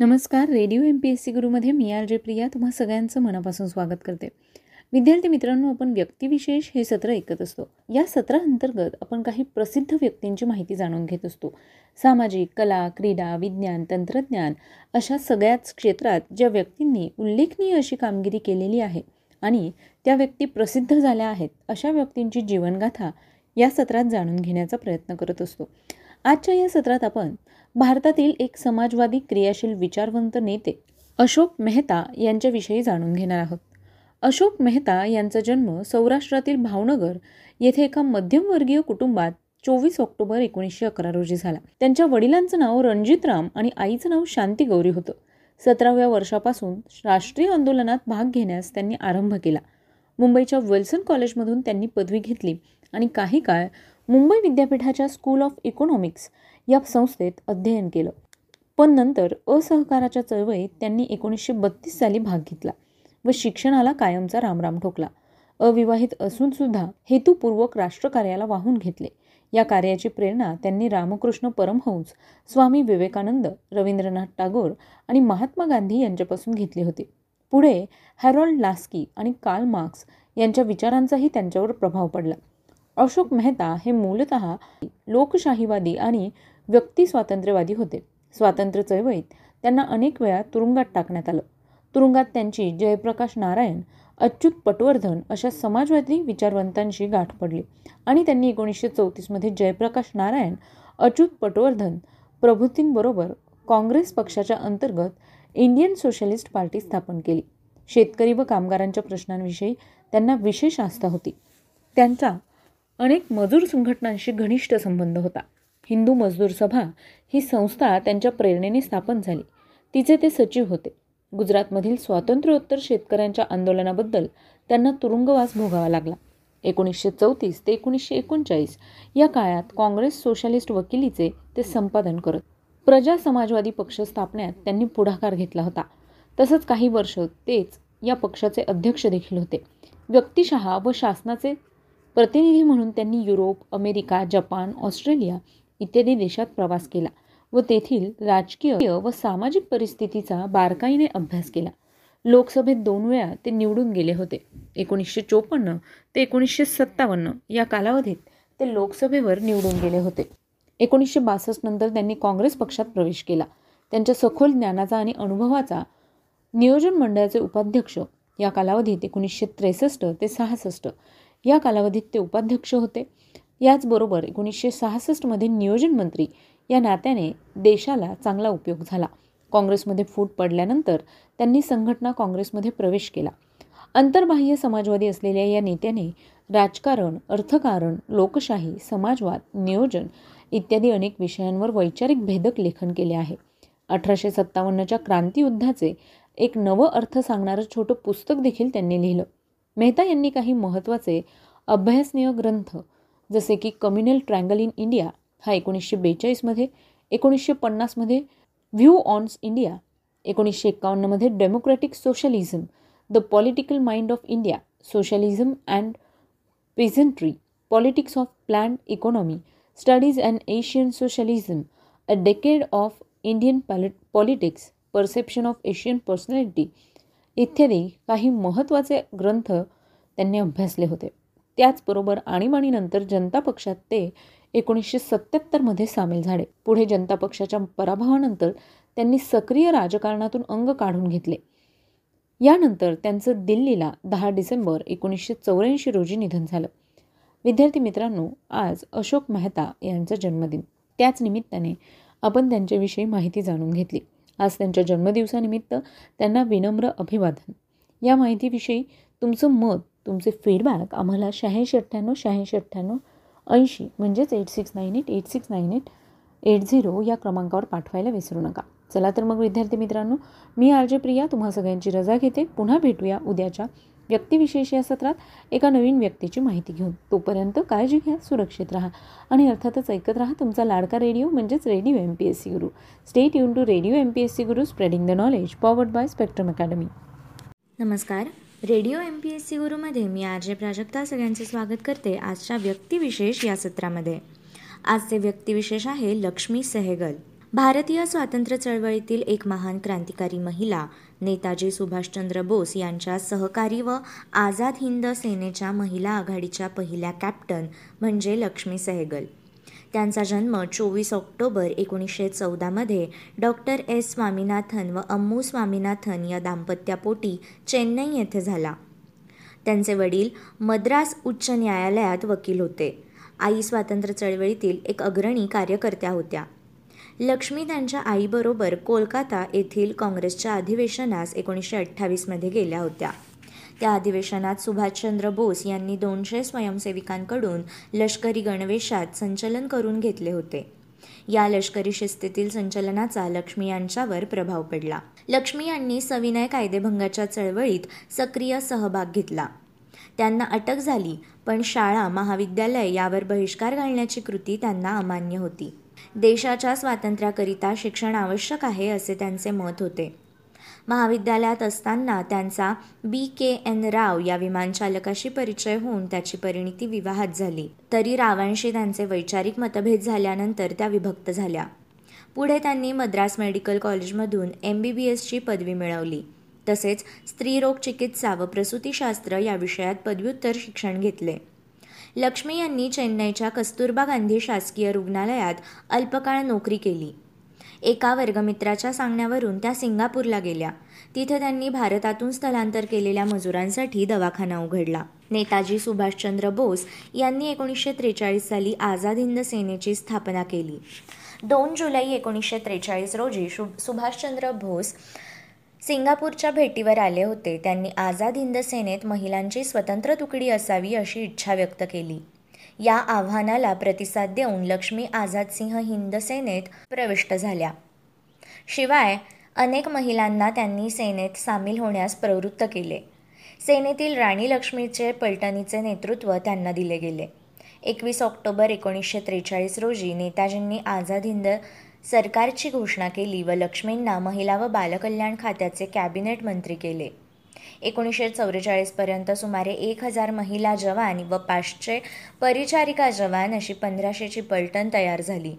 नमस्कार radio M P S C गुरुमध्ये मी R J Priya तुम्हा सगळ्यांचं मनापासून स्वागत करते. विद्यार्थी मित्रांनो आपण व्यक्तिविशेष हे सत्र ऐकत असतो. या सत्राअंतर्गत आपण काही प्रसिद्ध व्यक्तींची माहिती जाणून घेत असतो. सामाजिक कला क्रीडा विज्ञान तंत्रज्ञान अशा सगळ्याच क्षेत्रात ज्या व्यक्तींनी उल्लेखनीय अशी कामगिरी केलेली आहे आणि त्या व्यक्ती प्रसिद्ध झाल्या आहेत अशा व्यक्तींची जीवनगाथा या सत्रात जाणून घेण्याचा प्रयत्न करत असतो. आजच्या या सत्रात आपण भारतातील एक समाजवादी क्रियाशील विचारवंत नेते अशोक मेहता यांच्याविषयी जाणून घेणार आहोत. अशोक मेहता यांचा जन्म सौराष्ट्रातील भावनगर येथे एका मध्यमवर्गीय कुटुंबात चोवीस ऑक्टोबर एकोणीसशे अकरा रोजी झाला. त्यांच्या वडिलांचं नाव रणजितराम आणि आईचं नाव शांती गौरी होतं. सतराव्या वर्षापासून राष्ट्रीय आंदोलनात भाग घेण्यास त्यांनी आरंभ केला. मुंबईच्या विल्सन कॉलेजमधून त्यांनी पदवी घेतली आणि काही काळ मुंबई विद्यापीठाच्या स्कूल ऑफ इकॉनॉमिक्स या संस्थेत अध्ययन केलं. पण नंतर असहकाराच्या चळवळीत त्यांनी एकोणीसशे बत्तीस साली भाग घेतला व शिक्षणाला कायमचा रामराम ठोकला. अविवाहित असून सुद्धा हेतुपूर्वक राष्ट्रकार्याला वाहून घेतले. या कार्याची प्रेरणा त्यांनी रामकृष्ण परमहंस स्वामी विवेकानंद रवींद्रनाथ टागोर आणि महात्मा गांधी यांच्यापासून घेतली होती. पुढे हॅरोल्ड लास्की आणि कार्ल मार्क्स यांच्या विचारांचाही त्यांच्यावर प्रभाव पडला. अशोक मेहता हे मूलत लोकशाहीवादी आणि व्यक्ती स्वातंत्र्यवादी होते. स्वातंत्र्य चळवळीत त्यांना अनेक वेळा तुरुंगात टाकण्यात आलं. तुरुंगात त्यांची जयप्रकाश नारायण अच्युत पटवर्धन अशा समाजवादी विचारवंतांशी गाठ पडली आणि त्यांनी एकोणीसशे चौतीसमध्ये जयप्रकाश नारायण अच्युत पटवर्धन प्रभूतींबरोबर काँग्रेस पक्षाच्या अंतर्गत इंडियन सोशलिस्ट पार्टी स्थापन केली. शेतकरी व कामगारांच्या प्रश्नांविषयी त्यांना विशेष आस्था होती. त्यांचा अनेक मजूर संघटनांशी घनिष्ठ संबंध होता. हिंदू मजदूर सभा ही संस्था त्यांच्या प्रेरणेने स्थापन झाली. तिचे ते सचिव होते. गुजरातमधील स्वातंत्र्योत्तर शेतकऱ्यांच्या आंदोलनाबद्दल त्यांना तुरुंगवास भोगावा लागला. एकोणीसशे चौतीस ते एकोणीसशे एकोणचाळीस या काळात काँग्रेस सोशलिस्ट वकिलीचे ते संपादन करत प्रजा समाजवादी पक्ष स्थापण्यात त्यांनी पुढाकार घेतला होता. तसंच काही वर्ष तेच या पक्षाचे अध्यक्ष देखील होते. व्यक्तिशहा व शासनाचे प्रतिनिधी म्हणून त्यांनी युरोप अमेरिका जपान ऑस्ट्रेलिया इत्यादी देशात प्रवास केला व तेथील राजकीय व सामाजिक परिस्थितीचा बारकाईने अभ्यास केला. लोकसभेत दोन वेळा ते निवडून गेले होते. एकोणीसशे चोपन्न ते एकोणीसशे सत्तावन्न या कालावधीत ते लोकसभेवर निवडून गेले होते. एकोणीसशे बासष्ट नंतर त्यांनी काँग्रेस पक्षात प्रवेश केला. त्यांच्या सखोल ज्ञानाचा आणि अनुभवाचा नियोजन मंडळाचे उपाध्यक्ष या कालावधीत एकोणीसशे त्रेसष्ट ते सहासष्ट या कालावधीत ते उपाध्यक्ष होते. याचबरोबर एकोणीसशे सहासष्टमध्ये नियोजन मंत्री या नात्याने देशाला चांगला उपयोग झाला. काँग्रेसमध्ये फूट पडल्यानंतर त्यांनी संघटना काँग्रेसमध्ये प्रवेश केला. अंतर्बाह्य समाजवादी असलेल्या या नेत्याने राजकारण अर्थकारण लोकशाही समाजवाद नियोजन इत्यादी अनेक विषयांवर वैचारिक भेदक लेखन केले आहे. अठराशे सत्तावन्नच्या क्रांतियुद्धाचे एक नवं अर्थ सांगणारं छोटं पुस्तक देखील त्यांनी लिहिलं. मेहता यांनी काही महत्त्वाचे अभ्यासनीय ग्रंथ जसे की कम्युनल ट्रँगल इन इंडिया हा एकोणीसशे बेचाळीसमध्ये एकोणीसशे पन्नासमध्ये व्ह्यू ऑन्स इंडिया एकोणीसशे एक्कावन्नमध्ये democratic socialism the political mind of India socialism and peasantry politics of plan economy studies and Asian socialism a decade of Indian पॅलि politics perception of Asian personality इत्यादी काही महत्त्वाचे ग्रंथ त्यांनी अभ्यासले होते. त्याचबरोबर आणीबाणीनंतर जनता पक्षात ते एकोणीसशे सत्याहत्तरमध्ये सामील झाले. पुढे जनता पक्षाच्या पराभवानंतर त्यांनी सक्रिय राजकारणातून अंग काढून घेतले. यानंतर त्यांचं दिल्लीला दहा डिसेंबर एकोणीसशे चौऱ्याऐंशी रोजी निधन झालं. विद्यार्थी मित्रांनो आज अशोक मेहता यांचा जन्मदिन. त्याच निमित्ताने आपण त्यांच्याविषयी माहिती जाणून घेतली. आज त्यांच्या जन्मदिवसानिमित्त त्यांना विनम्र अभिवादन. या माहितीविषयी तुमचं मत तुमचे फीडबॅक आम्हाला शहाऐंशी अठ्ठ्याण्णव शहाऐंशी अठ्ठ्याण्णव ऐंशी म्हणजेच eight six nine eight eight six nine eight eight zero या क्रमांकावर पाठवायला विसरू नका. चला तर मग विद्यार्थी मित्रांनो मी आर जे प्रिया तुम्हा सगळ्यांची रजा घेते. पुन्हा भेटूया उद्याच्या व्यक्तिविशेष या सत्रात एका नवीन व्यक्तीची माहिती घेऊन. तोपर्यंत काळजी घ्या सुरक्षित राहा आणि अर्थातच ऐकत राहा तुमचा लाडका रेडिओ म्हणजेच radio M P S C Guru. Stay युन to radio M P S C Guru spreading the knowledge powered by Spectrum Academy नमस्कार. Radio M P S C गुरुमध्ये मी आर जे प्राजक्ता सगळ्यांचे स्वागत करते आजच्या व्यक्तिविशेष या सत्रामध्ये. आजचे व्यक्तिविशेष आहे लक्ष्मी सहगल. भारतीय स्वातंत्र्य चळवळीतील एक महान क्रांतिकारी महिला नेताजी सुभाषचंद्र बोस यांच्या सहकारी व आझाद हिंद सेनेच्या महिला आघाडीच्या पहिल्या कॅप्टन म्हणजे लक्ष्मी सहगल. त्यांचा जन्म चोवीस ऑक्टोबर एकोणीसशे चौदामध्ये डॉक्टर एस स्वामीनाथन व अम्मू स्वामीनाथन या दाम्पत्यापोटी चेन्नई येथे झाला. त्यांचे वडील मद्रास उच्च न्यायालयात वकील होते. आई स्वातंत्र्य चळवळीतील एक अग्रणी कार्यकर्त्या होत्या. लक्ष्मी त्यांच्या आईबरोबर कोलकाता येथील काँग्रेसच्या अधिवेशनास एकोणीसशे अठ्ठावीसमध्ये गेल्या होत्या. त्या अधिवेशनात सुभाषचंद्र बोस यांनी दोनशे स्वयंसेविकांकडून लष्करी गणवेशात संचलन करून घेतले होते. या लष्करी शिस्तीतील संचलनाचा लक्ष्मी यांच्यावर प्रभाव पडला. लक्ष्मी यांनी सविनय कायदेभंगाच्या चळवळीत सक्रिय सहभाग घेतला. त्यांना अटक झाली पण शाळा महाविद्यालय यावर बहिष्कार घालण्याची कृती त्यांना अमान्य होती. देशाच्या स्वातंत्र्याकरिता शिक्षण आवश्यक आहे असे त्यांचे मत होते. महाविद्यालयात असताना त्यांचा बी के एन राव या विमानचालकाशी परिचय होऊन त्याची परिणिती विवाहात झाली. तरी रावांशी त्यांचे वैचारिक मतभेद झाल्यानंतर त्या विभक्त झाल्या. पुढे त्यांनी मद्रास मेडिकल कॉलेजमधून एम बी बी एसची पदवी मिळवली. तसेच स्त्रीरोग चिकित्सा व प्रसूतीशास्त्र या विषयात पदव्युत्तर शिक्षण घेतले. लक्ष्मी यांनी चेन्नईच्या कस्तुरबा गांधी शासकीय रुग्णालयात अल्पकाळ नोकरी केली. एका वर्गमित्राच्या सांगण्यावरून त्या सिंगापूरला गेल्या. तिथे त्यांनी भारतातून स्थलांतर केलेल्या मजुरांसाठी दवाखाना उघडला. नेताजी सुभाषचंद्र बोस यांनी एकोणीसशे त्रेचाळीस साली आझाद हिंद सेनेची स्थापना केली. दोन जुलै एकोणीसशे त्रेचाळीस रोजी सुभाषचंद्र बोस सिंगापूरच्या भेटीवर आले होते. त्यांनी आझाद हिंद सेनेत महिलांची स्वतंत्र तुकडी असावी अशी इच्छा व्यक्त केली. या आव्हानाला प्रतिसाद देऊन लक्ष्मी आझाद सिंह हिंद सेनेत प्रविष्ट झाल्या. शिवाय अनेक महिलांना त्यांनी सेनेत सामील होण्यास प्रवृत्त केले. सेनेतील राणी लक्ष्मीचे पलटणीचे नेतृत्व त्यांना दिले गेले. एकवीस ऑक्टोबर एकोणीसशे त्रेचाळीस रोजी नेताजींनी आझाद हिंद सरकारची घोषणा केली व लक्ष्मींना महिला व बालकल्याण खात्याचे कॅबिनेट मंत्री केले. एकोणीसशे चौवेचाळीसपर्यंत सुमारे एक हजार महिला जवान व पाचशे परिचारिका जवान अशी पंधराशेची पलटण तयार झाली.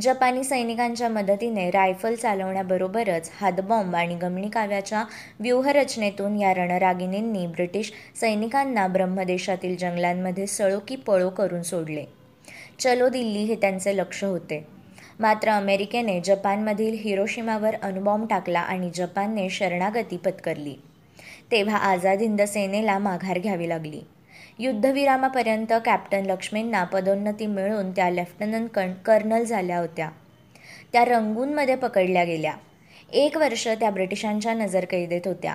जपानी सैनिकांच्या मदतीने रायफल चालवण्याबरोबरच हातबॉम्ब आणि गमणीकाव्याच्या व्यूहरचनेतून या रणरागिणींनी ब्रिटिश सैनिकांना ब्रह्मदेशातील जंगलांमध्ये सळोकी पळो करून सोडले. चलो दिल्ली हे त्यांचे लक्ष होते. मात्र अमेरिकेने जपानमधील हिरोशिमावर अणुबॉम्ब टाकला आणि जपानने शरणागती पत्करली. तेव्हा आझाद हिंद सेनेला माघार घ्यावी लागली. युद्धविरामापर्यंत कॅप्टन लक्ष्मींना पदोन्नती मिळून त्या लेफ्टनंट कण कर्नल झाल्या होत्या. त्या रंगूनमध्ये पकडल्या गेल्या. एक वर्ष त्या ब्रिटिशांच्या नजरकैदेत होत्या.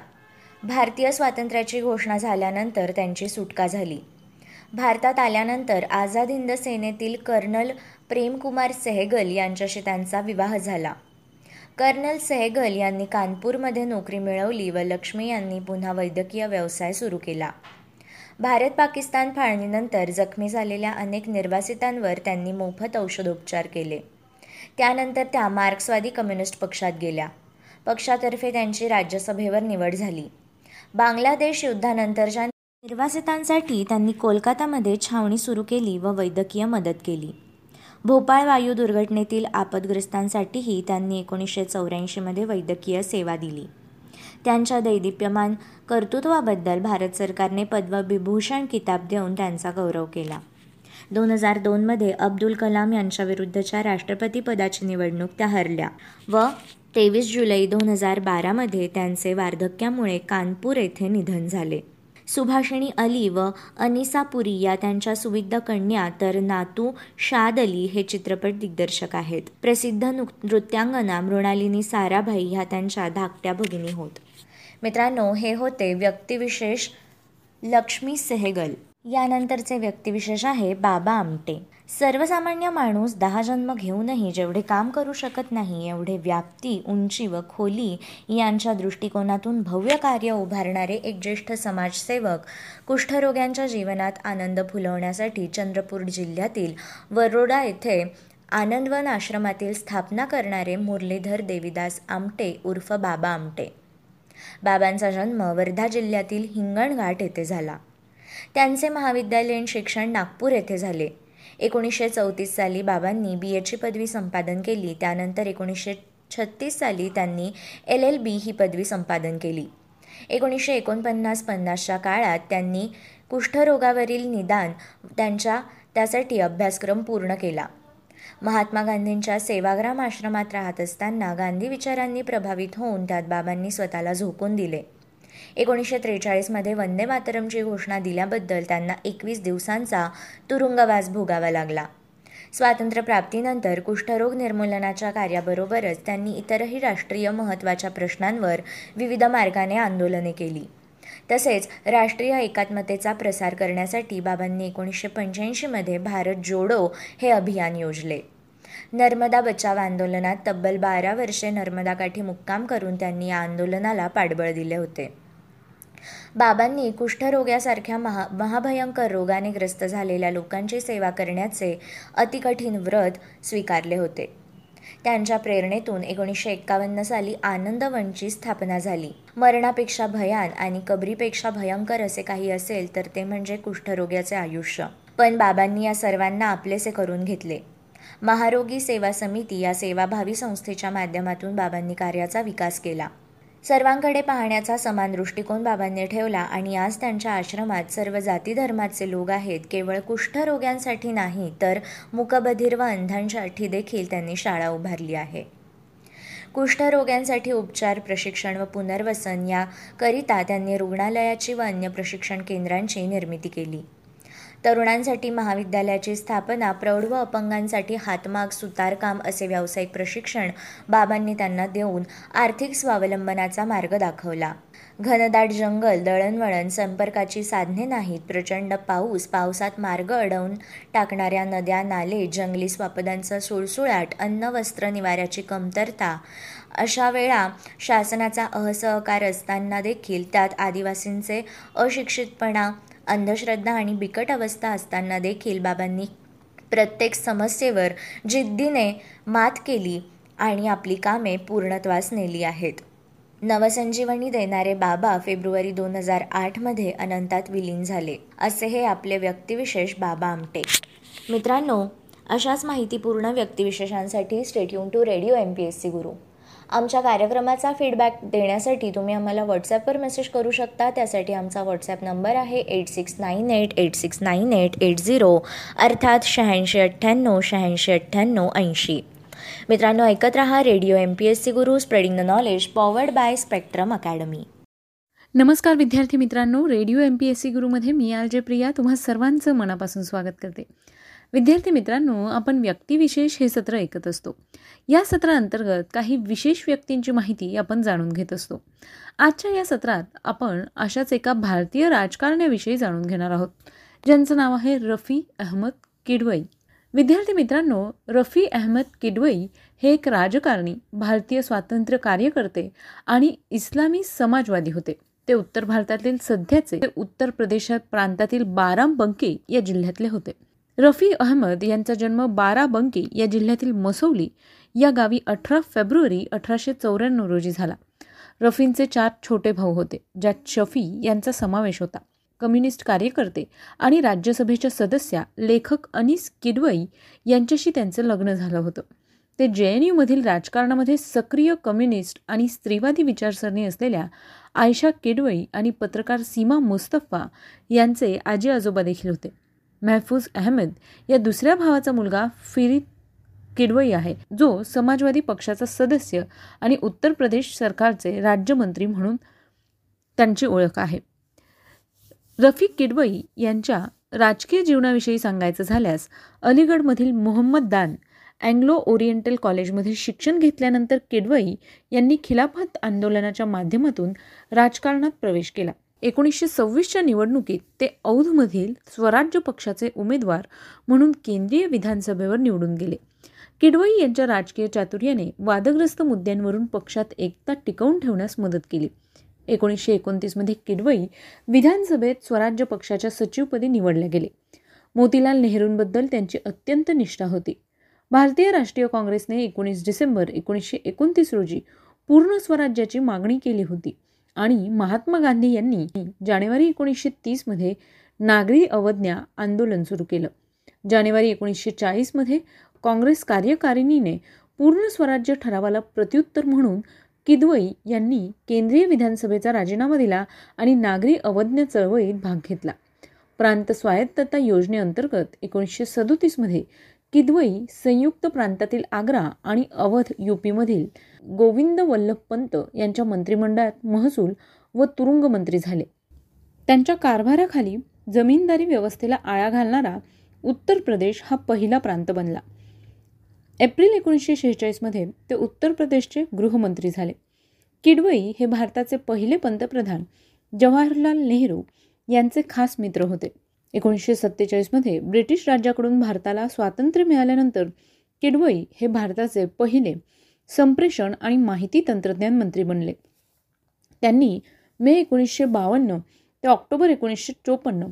भारतीय स्वातंत्र्याची घोषणा झाल्यानंतर त्यांची सुटका झाली. भारतात आल्यानंतर आझाद हिंद सेनेतील कर्नल प्रेमकुमार सेहगल यांच्याशी त्यांचा विवाह झाला. कर्नल सेहगल यांनी कानपूरमध्ये नोकरी मिळवली व लक्ष्मी यांनी पुन्हा वैद्यकीय व्यवसाय सुरू केला. भारत पाकिस्तान फाळणीनंतर जखमी झालेल्या अनेक निर्वासितांवर त्यांनी मोफत औषधोपचार केले. त्यानंतर त्या मार्क्सवादी कम्युनिस्ट पक्षात गेल्या. पक्षातर्फे त्यांची राज्यसभेवर निवड झाली. बांगलादेश युद्धानंतरच्या निर्वासितांसाठी त्यांनी कोलकातामध्ये छावणी सुरू केली व वैद्यकीय मदत केली. भोपाळ वायू दुर्घटनेतील आपदग्रस्तांसाठीही त्यांनी एकोणीसशे चौऱ्याऐंशीमध्ये वैद्यकीय सेवा दिली. त्यांच्या दैदिप्यमान कर्तृत्वाबद्दल भारत सरकारने पद्मविभूषण किताब देऊन त्यांचा गौरव केला. दोन हजार दोनमध्ये अब्दुल कलाम यांच्याविरुद्धच्या राष्ट्रपतीपदाची निवडणूक त्या हरल्या व तेवीस जुलै दोन हजार बारामध्ये त्यांचे वार्धक्यामुळे कानपूर येथे निधन झाले. सुभाषिणी अली व अनिसा पुरी या त्यांच्या सुविद्ध कन्या तर नातू शाद अली हे चित्रपट दिग्दर्शक आहेत. प्रसिद्ध नृत्यांगना मृणालिनी साराभाई ह्या त्यांच्या धाकट्या भगिनी होत. मित्रांनो हे होते व्यक्तिविशेष लक्ष्मी सेहगल. यानंतरचे व्यक्तिविशेष आहे बाबा आमटे. सर्वसामान्य माणूस दहा जन्म घेऊनही जेवढे काम करू शकत नाही एवढे व्याप्ती उंची व खोली यांच्या दृष्टिकोनातून भव्य कार्य उभारणारे एक ज्येष्ठ समाजसेवक कुष्ठरोग्यांच्या जीवनात आनंद फुलवण्यासाठी चंद्रपूर जिल्ह्यातील वरोडा येथे आनंदवन आश्रमातील स्थापना करणारे मुरलीधर देवीदास आमटे उर्फ बाबा आमटे. बाबांचा जन्म वर्धा जिल्ह्यातील हिंगणघाट येथे झाला. त्यांचे महाविद्यालयीन शिक्षण नागपूर येथे झाले. एकोणीसशे चौतीस साली बाबांनी बी एची पदवी संपादन केली. त्यानंतर एकोणीसशे छत्तीस साली त्यांनी एल एल बी ही पदवी संपादन केली. एकोणीसशे एकोणपन्नास पन्नासच्या काळात त्यांनी कुष्ठरोगावरील निदान त्यांच्या त्यासाठी अभ्यासक्रम पूर्ण केला. महात्मा गांधींच्या सेवाग्राम आश्रमात राहत असताना गांधी विचारांनी प्रभावित होऊन त्यात बाबांनी स्वतःला झोकून दिले. एकोणीसशे त्रेचाळीसमध्ये वंदे मातरमची घोषणा दिल्याबद्दल त्यांना एकवीस दिवसांचा तुरुंगवास भोगावा लागला. स्वातंत्र्यप्राप्तीनंतर कुष्ठरोग निर्मूलनाच्या कार्याबरोबरच त्यांनी इतरही राष्ट्रीय महत्त्वाच्या प्रश्नांवर विविध मार्गाने आंदोलने केली. तसेच राष्ट्रीय एकात्मतेचा प्रसार करण्यासाठी बाबांनी एकोणीसशे पंच्याऐंशीमध्ये भारत जोडो हे अभियान योजले. नर्मदा बचाव आंदोलनात तब्बल बारा वर्षे नर्मदाकाठी मुक्काम करून त्यांनी या आंदोलनाला पाठबळ दिले होते. बाबांनी कुष्ठरोग्यासारख्या महा महाभयंकर रोगाने ग्रस्त झालेल्या लोकांची सेवा करण्याचे अतिकठीण व्रत स्वीकारले होते. त्यांच्या प्रेरणेतून एकोणीसशे एक्कावन्न साली आनंदवनची स्थापना झाली. मरणापेक्षा भयान आणि कबरीपेक्षा भयंकर असे काही असेल तर ते म्हणजे कुष्ठरोग्याचे आयुष्य. पण बाबांनी या सर्वांना आपलेसे करून घेतले. महारोगी सेवा समिती या सेवाभावी संस्थेच्या माध्यमातून बाबांनी कार्याचा विकास केला. सर्वांकडे पाहण्याचा समान दृष्टिकोन बाबांनी ठेवला आणि आज त्यांच्या आश्रमात सर्व जाती धर्माचे लोक आहेत केवळ कुष्ठरोग्यांसाठी नाही तर मुकबधीर व अंधांसाठी देखील त्यांनी शाळा उभारली आहे. कुष्ठरोग्यांसाठी उपचार प्रशिक्षण व पुनर्वसन याकरिता त्यांनी रुग्णालयाची व अन्य प्रशिक्षण केंद्रांची निर्मिती केली. तरुणांसाठी महाविद्यालयाची स्थापना प्रौढ व अपंगांसाठी हातमाग सुतारकाम असे व्यावसायिक प्रशिक्षण बाबांनी त्यांना देऊन आर्थिक स्वावलंबनाचा मार्ग दाखवला. घनदाट जंगल दळणवळण संपर्काची साधने नाहीत प्रचंड पाऊस पावसात मार्ग अडवून टाकणाऱ्या नद्या नाले जंगली स्वापदांचा सुळसुळाट अन्न वस्त्र निवाऱ्याची कमतरता अशा वेळा शासनाचा असहकार असताना देखील त्यात आदिवासींचे अशिक्षितपणा अंधश्रद्धा आणि बिकट अवस्था असताना देखील बाबांनी प्रत्येक समस्येवर जिद्दीने मात केली आणि आपली कामे पूर्णत्वास नेली आहेत. नवसंजीवनी देणारे बाबा फेब्रुवारी दोन हजार आठमध्ये अनंतात विलीन झाले. असे हे आपले व्यक्तिविशेष बाबा आमटे. मित्रांनो अशाच माहितीपूर्ण व्यक्तिविशेषांसाठी stay tuned to radio M P S C Guru आमच्या कार्यक्रमाचा फीडबॅक देण्यासाठी तुम्ही आम्हाला व्हॉट्सॲपवर मेसेज करू शकता. त्यासाठी आमचा व्हॉट्सॲप नंबर आहे eight six nine eight eight six nine eight eight zero अर्थात शहाऐंशी अठ्ठ्याण्णव शहाऐंशी अठ्ठ्याण्णव ऐंशी. मित्रांनो ऐकत रहा radio M P S C Guru spreading the knowledge powered by Spectrum Academy नमस्कार विद्यार्थी मित्रांनो radio M P S C गुरुमध्ये मी आर जे प्रिया तुम्हा सर्वांचं मनापासून स्वागत करते. विद्यार्थी मित्रांनो आपण व्यक्तिविशेष हे सत्र ऐकत असतो. या सत्राअंतर्गत काही विशेष व्यक्तींची माहिती आपण जाणून घेत असतो. आजच्या या सत्रात आपण अशाच एका भारतीय राजकारण्याविषयी जाणून घेणार आहोत ज्यांचं नाव आहे रफी अहमद किडवई. विद्यार्थी मित्रांनो रफी अहमद किडवई हे एक राजकारणी भारतीय स्वातंत्र्य कार्यकर्ते आणि इस्लामी समाजवादी होते. ते उत्तर भारतातील सध्याचे उत्तर प्रदेशात प्रांतातील बारामबंकी या जिल्ह्यातले होते. रफी अहमद यांचा जन्म बाराबंकी या जिल्ह्यातील मसौली या गावी अठरा फेब्रुवारी अठराशे चौऱ्याण्णव रोजी झाला. रफींचे चार छोटे भाऊ होते ज्यात शफी यांचा समावेश होता. कम्युनिस्ट कार्यकर्ते आणि राज्यसभेच्या सदस्या लेखक अनिस किडवई यांच्याशी त्यांचं लग्न झालं होतं. ते जे एन यूमधील राजकारणामध्ये सक्रिय कम्युनिस्ट आणि स्त्रीवादी विचारसरणी असलेल्या आयशा किडवई आणि पत्रकार सीमा मुस्तफा यांचे आजी आजोबा देखील होते. महफूज अहमद या दुसऱ्या भावाचा मुलगा फिरीद किडवई आहे जो समाजवादी पक्षाचा सदस्य आणि उत्तर प्रदेश सरकारचे राज्यमंत्री म्हणून त्यांची ओळख आहे. रफिक किडवई यांच्या राजकीय जीवनाविषयी सांगायचं झाल्यास अलीगडमधील मोहम्मद दान अँग्लो ओरिएंटल कॉलेजमध्ये शिक्षण घेतल्यानंतर किडवई यांनी खिलाफत आंदोलनाच्या माध्यमातून राजकारणात प्रवेश केला. एकोणीसशे सव्वीसच्या निवडणुकीत ते औधमधील स्वराज्य पक्षाचे उमेदवार म्हणून केंद्रीय विधानसभेवर निवडून गेले. किडवई यांच्या राजकीय चातुर्याने वादग्रस्त मुद्द्यांवरून पक्षात एकता टिकवून ठेवण्यास मदत केली. एकोणीसशे एकोणतीसमध्ये किडवई विधानसभेत स्वराज्य पक्षाच्या सचिवपदी निवडले गेले. मोतीलाल नेहरूंबद्दल त्यांची अत्यंत निष्ठा होती. भारतीय राष्ट्रीय काँग्रेसने एकोणीस डिसेंबर एकोणीसशे एकोणतीस रोजी पूर्ण स्वराज्याची मागणी केली होती. आणि महात्मा गांधी यांनी जानेवारी एकोणीसशे तीसमध्ये नागरी अवज्ञा आंदोलन सुरू केलं. जानेवारी एकोणीसशे चाळीसमध्ये काँग्रेस कार्यकारिणीने पूर्ण स्वराज्य ठरावाला प्रत्युत्तर म्हणून किदवई यांनी केंद्रीय विधानसभेचा राजीनामा दिला आणि नागरी अवज्ञ चळवळीत भाग घेतला. प्रांत स्वायत्तता योजनेअंतर्गत एकोणीसशे सदोतीसमध्ये किदवई संयुक्त प्रांतातील आग्रा आणि अवध यूपीमधील गोविंद वल्लभ पंत यांच्या मंत्रिमंडळात महसूल व तुरुंग मंत्री झाले. त्यांच्या कारभाराखाली जमीनदारी व्यवस्थेला आळा घालणारा उत्तर प्रदेश हा पहिला प्रांत बनला. एप्रिल एकोणीसशे शेहेचाळीसमध्ये ते उत्तर प्रदेशचे गृहमंत्री झाले. किडवई हे भारताचे पहिले पंतप्रधान जवाहरलाल नेहरू यांचे खास मित्र होते. एकोणीसशे सत्तेचाळीसमध्ये ब्रिटिश राज्याकडून भारताला स्वातंत्र्य मिळाल्यानंतर किडवई हे भारताचे पहिले संप्रेषण आणि माहिती तंत्रज्ञान मंत्री बनले. त्यांनी मे एकोणीसशे बावन्न ते ऑक्टोबर एकोणीसशे चोपन्न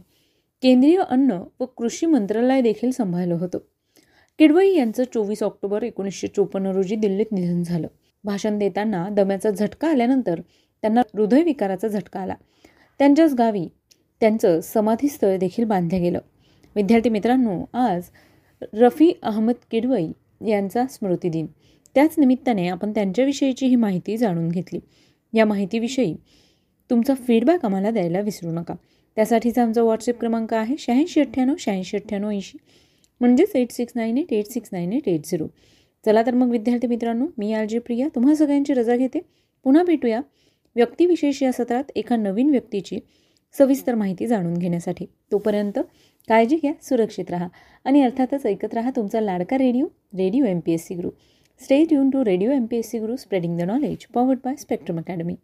केंद्रीय अन्न व कृषी मंत्रालय देखील सांभाळलं होतं. किडवई यांचं चोवीस ऑक्टोबर एकोणीसशे चोपन्न रोजी दिल्लीत निधन झालं. भाषण देताना दम्याचा झटका आल्यानंतर त्यांना हृदयविकाराचा झटका आला. त्यांच्याच गावी त्यांचं समाधीस्थळ देखील बांधलं गेलं. विद्यार्थी मित्रांनो आज रफी अहमद किडवई यांचा स्मृतिदिन त्याच निमित्ताने आपण त्यांच्याविषयीची ही माहिती जाणून घेतली. या माहितीविषयी तुमचा फीडबॅक आम्हाला द्यायला विसरू नका. त्यासाठीचा आमचा व्हॉट्सअप क्रमांक आहे शहाऐंशी अठ्ठ्याण्णव शहाऐंशी अठ्ठ्याण्णव ऐंशी. म्हणजेच eight six nine eight eight six nine eight eight zero चला तर मग विद्यार्थी मित्रांनो मी आर जे प्रिया. तुम्हा सगळ्यांची रजा घेते. पुन्हा भेटूया व्यक्तिविशेष या सत्रात एका नवीन व्यक्तीची. सविस्तर माहिती जाणून घेण्यासाठी. तोपर्यंत काळजी घ्या सुरक्षित राहा आणि अर्थातच ऐकत राहा तुमचा लाडका radio radio M P S C group stay युन to radio M P S C group spreading the knowledge powered by Spectrum Academy